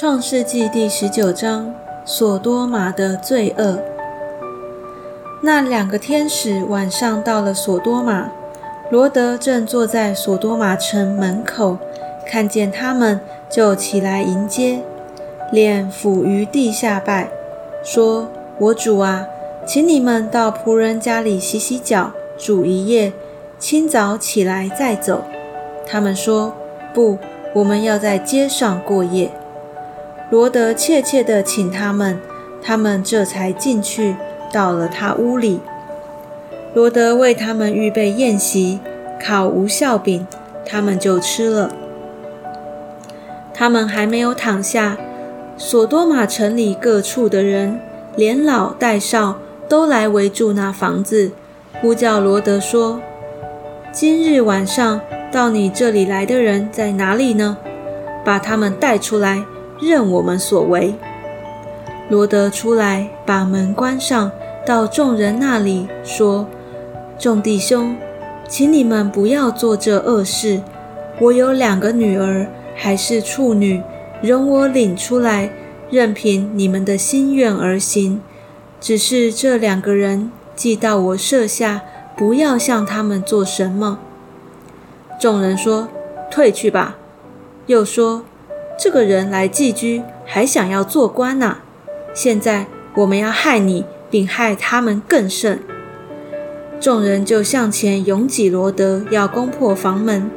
创世纪第十九章：索多玛的罪恶。那两个天使晚上到了索多玛，罗德正坐在索多玛城门口，看见他们，就起来迎接，脸俯于地下拜，说：“我主啊，请你们到仆人家里洗洗脚，煮一夜，清早起来再走。”他们说：“不，我们要在街上过夜。”罗德切切地请他们，他们这才进去，到了他屋里。罗德为他们预备宴席，烤无效饼，他们就吃了。他们还没有躺下，索多玛城里各处的人，连老带少，都来围住那房子，呼叫罗德说：“今日晚上到你这里来的人在哪里呢？把他们带出来。”任我们所为。罗德出来，把门关上，到众人那里说：“众弟兄，请你们不要做这恶事。我有两个女儿，还是处女，容我领出来，任凭你们的心愿而行。只是这两个人既到我舍下，不要向他们做什么。”众人说：“退去吧。”又说。这个人来寄居，还想要做官呢。现在我们要害你，并害他们更甚。众人就向前拥挤罗德，要攻破房门。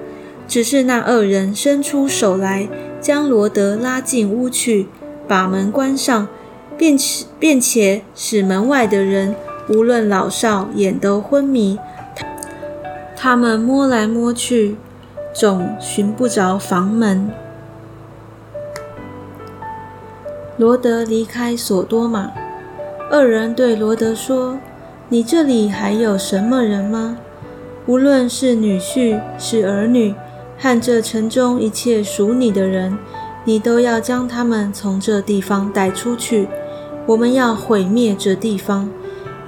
只是那二人伸出手来，将罗德拉进屋去，把门关上，并且并且使门外的人，无论老少，眼都昏迷。他们摸来摸去，总寻不着房门。罗德离开索多玛，二人对罗德说：“你这里还有什么人吗？无论是女婿是儿女，和这城中一切属你的人，你都要将他们从这地方带出去。我们要毁灭这地方，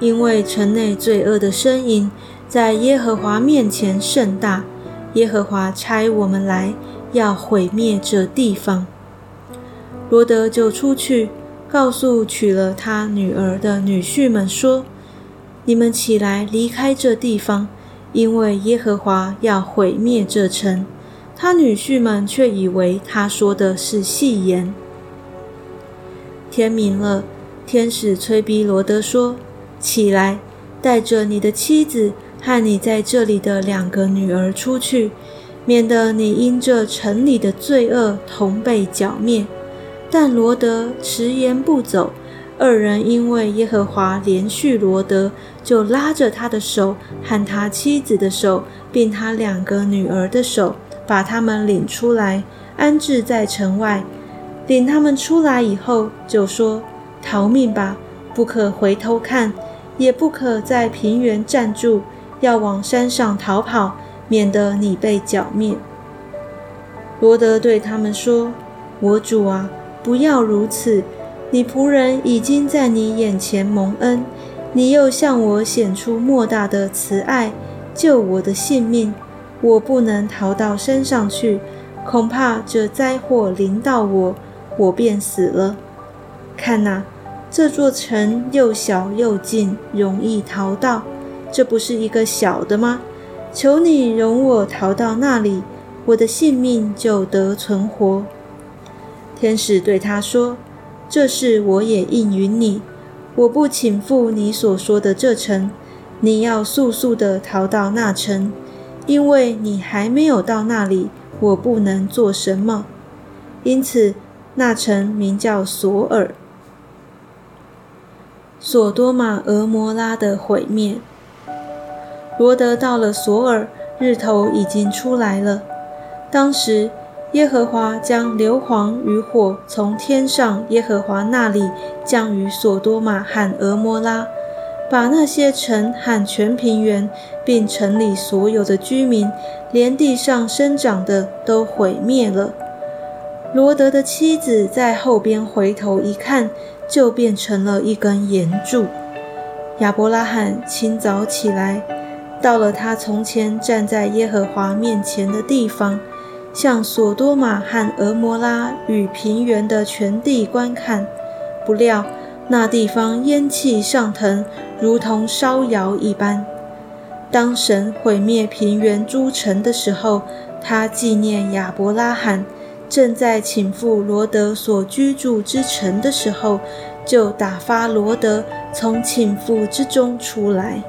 因为城内罪恶的声音在耶和华面前甚大。耶和华差我们来，要毁灭这地方。”罗德就出去，告诉娶了他女儿的女婿们说：“你们起来离开这地方，因为耶和华要毁灭这城。”他女婿们却以为他说的是戏言。天明了，天使催逼罗德说：“起来，带着你的妻子和你在这里的两个女儿出去，免得你因这城里的罪恶同被剿灭。”但罗德迟延不走，二人因为耶和华连续罗德，就拉着他的手和他妻子的手，并他两个女儿的手，把他们领出来，安置在城外。领他们出来以后，就说：“逃命吧，不可回头看，也不可在平原站住，要往山上逃跑，免得你被剿灭。”罗德对他们说：“我主啊！”不要如此！你仆人已经在你眼前蒙恩，你又向我显出莫大的慈爱，救我的性命。我不能逃到山上去，恐怕这灾祸临到我，我便死了。看哪，这座城又小又近，容易逃到，这不是一个小的吗？求你容我逃到那里，我的性命就得存活。天使对他说：“这事我也应允你。我不请赴你所说的这城，你要速速的逃到那城，因为你还没有到那里，我不能做什么。因此，那城名叫索尔。索多玛、俄摩拉的毁灭。罗德到了索尔，日头已经出来了。当时。”耶和华将硫磺与火从天上耶和华那里降于索多玛和俄摩拉，把那些城和全平原，并城里所有的居民，连地上生长的都毁灭了。罗德的妻子在后边回头一看，就变成了一根岩柱。亚伯拉罕清早起来，到了他从前站在耶和华面前的地方。向索多玛和俄摩拉与平原的全地观看。不料那地方烟气上腾，如同烧窑一般。当神毁灭平原诸城的时候，他纪念亚伯拉罕，正在请赴罗德所居住之城的时候，就打发罗德从请赴之中出来。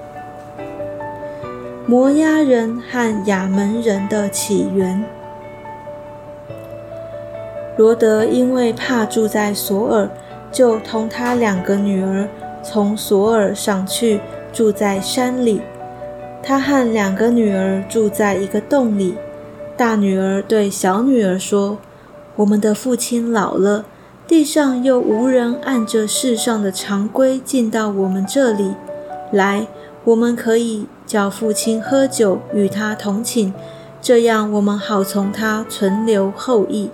摩押人和亚门人的起源。罗德因为怕住在索尔，就同他两个女儿从索尔上去住在山里。他和两个女儿住在一个洞里。大女儿对小女儿说：“我们的父亲老了，地上又无人按着世上的常规进到我们这里来。我们可以叫父亲喝酒，与他同寝，这样我们好从他存留后裔。”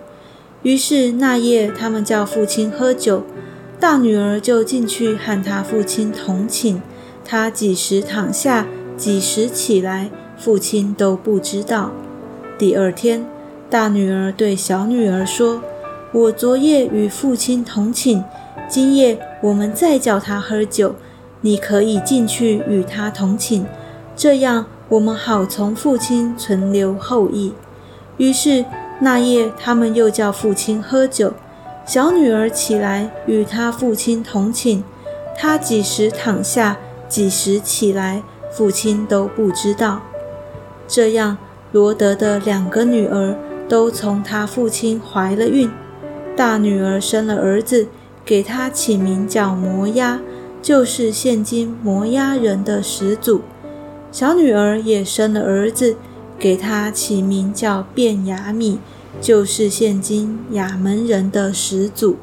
于是那夜，他们叫父亲喝酒，大女儿就进去和他父亲同寝。他几时躺下，几时起来，父亲都不知道。第二天，大女儿对小女儿说：“我昨夜与父亲同寝，今夜我们再叫他喝酒，你可以进去与他同寝，这样我们好从父亲存留后裔。”于是那夜，他们又叫父亲喝酒。小女儿起来与他父亲同寝，他几时躺下，几时起来，父亲都不知道。这样。罗德的两个女儿都从他父亲怀了孕，大女儿生了儿子，给他起名叫摩押，就是现今摩押人的始祖；小女儿也生了儿子，给他起名叫变雅米，就是现今雅门人的始祖。